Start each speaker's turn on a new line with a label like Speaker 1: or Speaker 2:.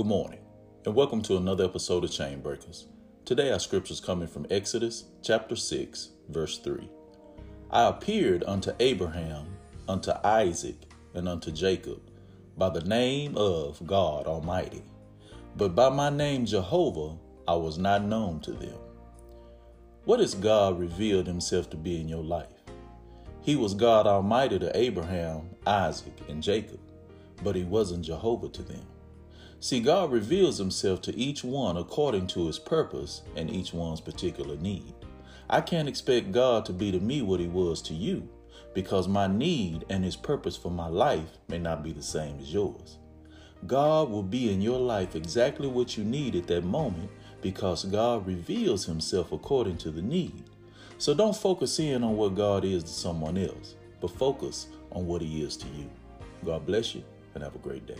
Speaker 1: Good morning, and welcome to another episode of Chain Breakers. Today, our scripture is coming from Exodus chapter 6, verse 3. I appeared unto Abraham, unto Isaac, and unto Jacob by the name of God Almighty, but by my name Jehovah I was not known to them. What has God revealed himself to be in your life? He was God Almighty to Abraham, Isaac, and Jacob, but he wasn't Jehovah to them. See, God reveals himself to each one according to his purpose and each one's particular need. I can't expect God to be to me what he was to you because my need and his purpose for my life may not be the same as yours. God will be in your life exactly what you need at that moment because God reveals himself according to the need. So don't focus in on what God is to someone else, but focus on what he is to you. God bless you and have a great day.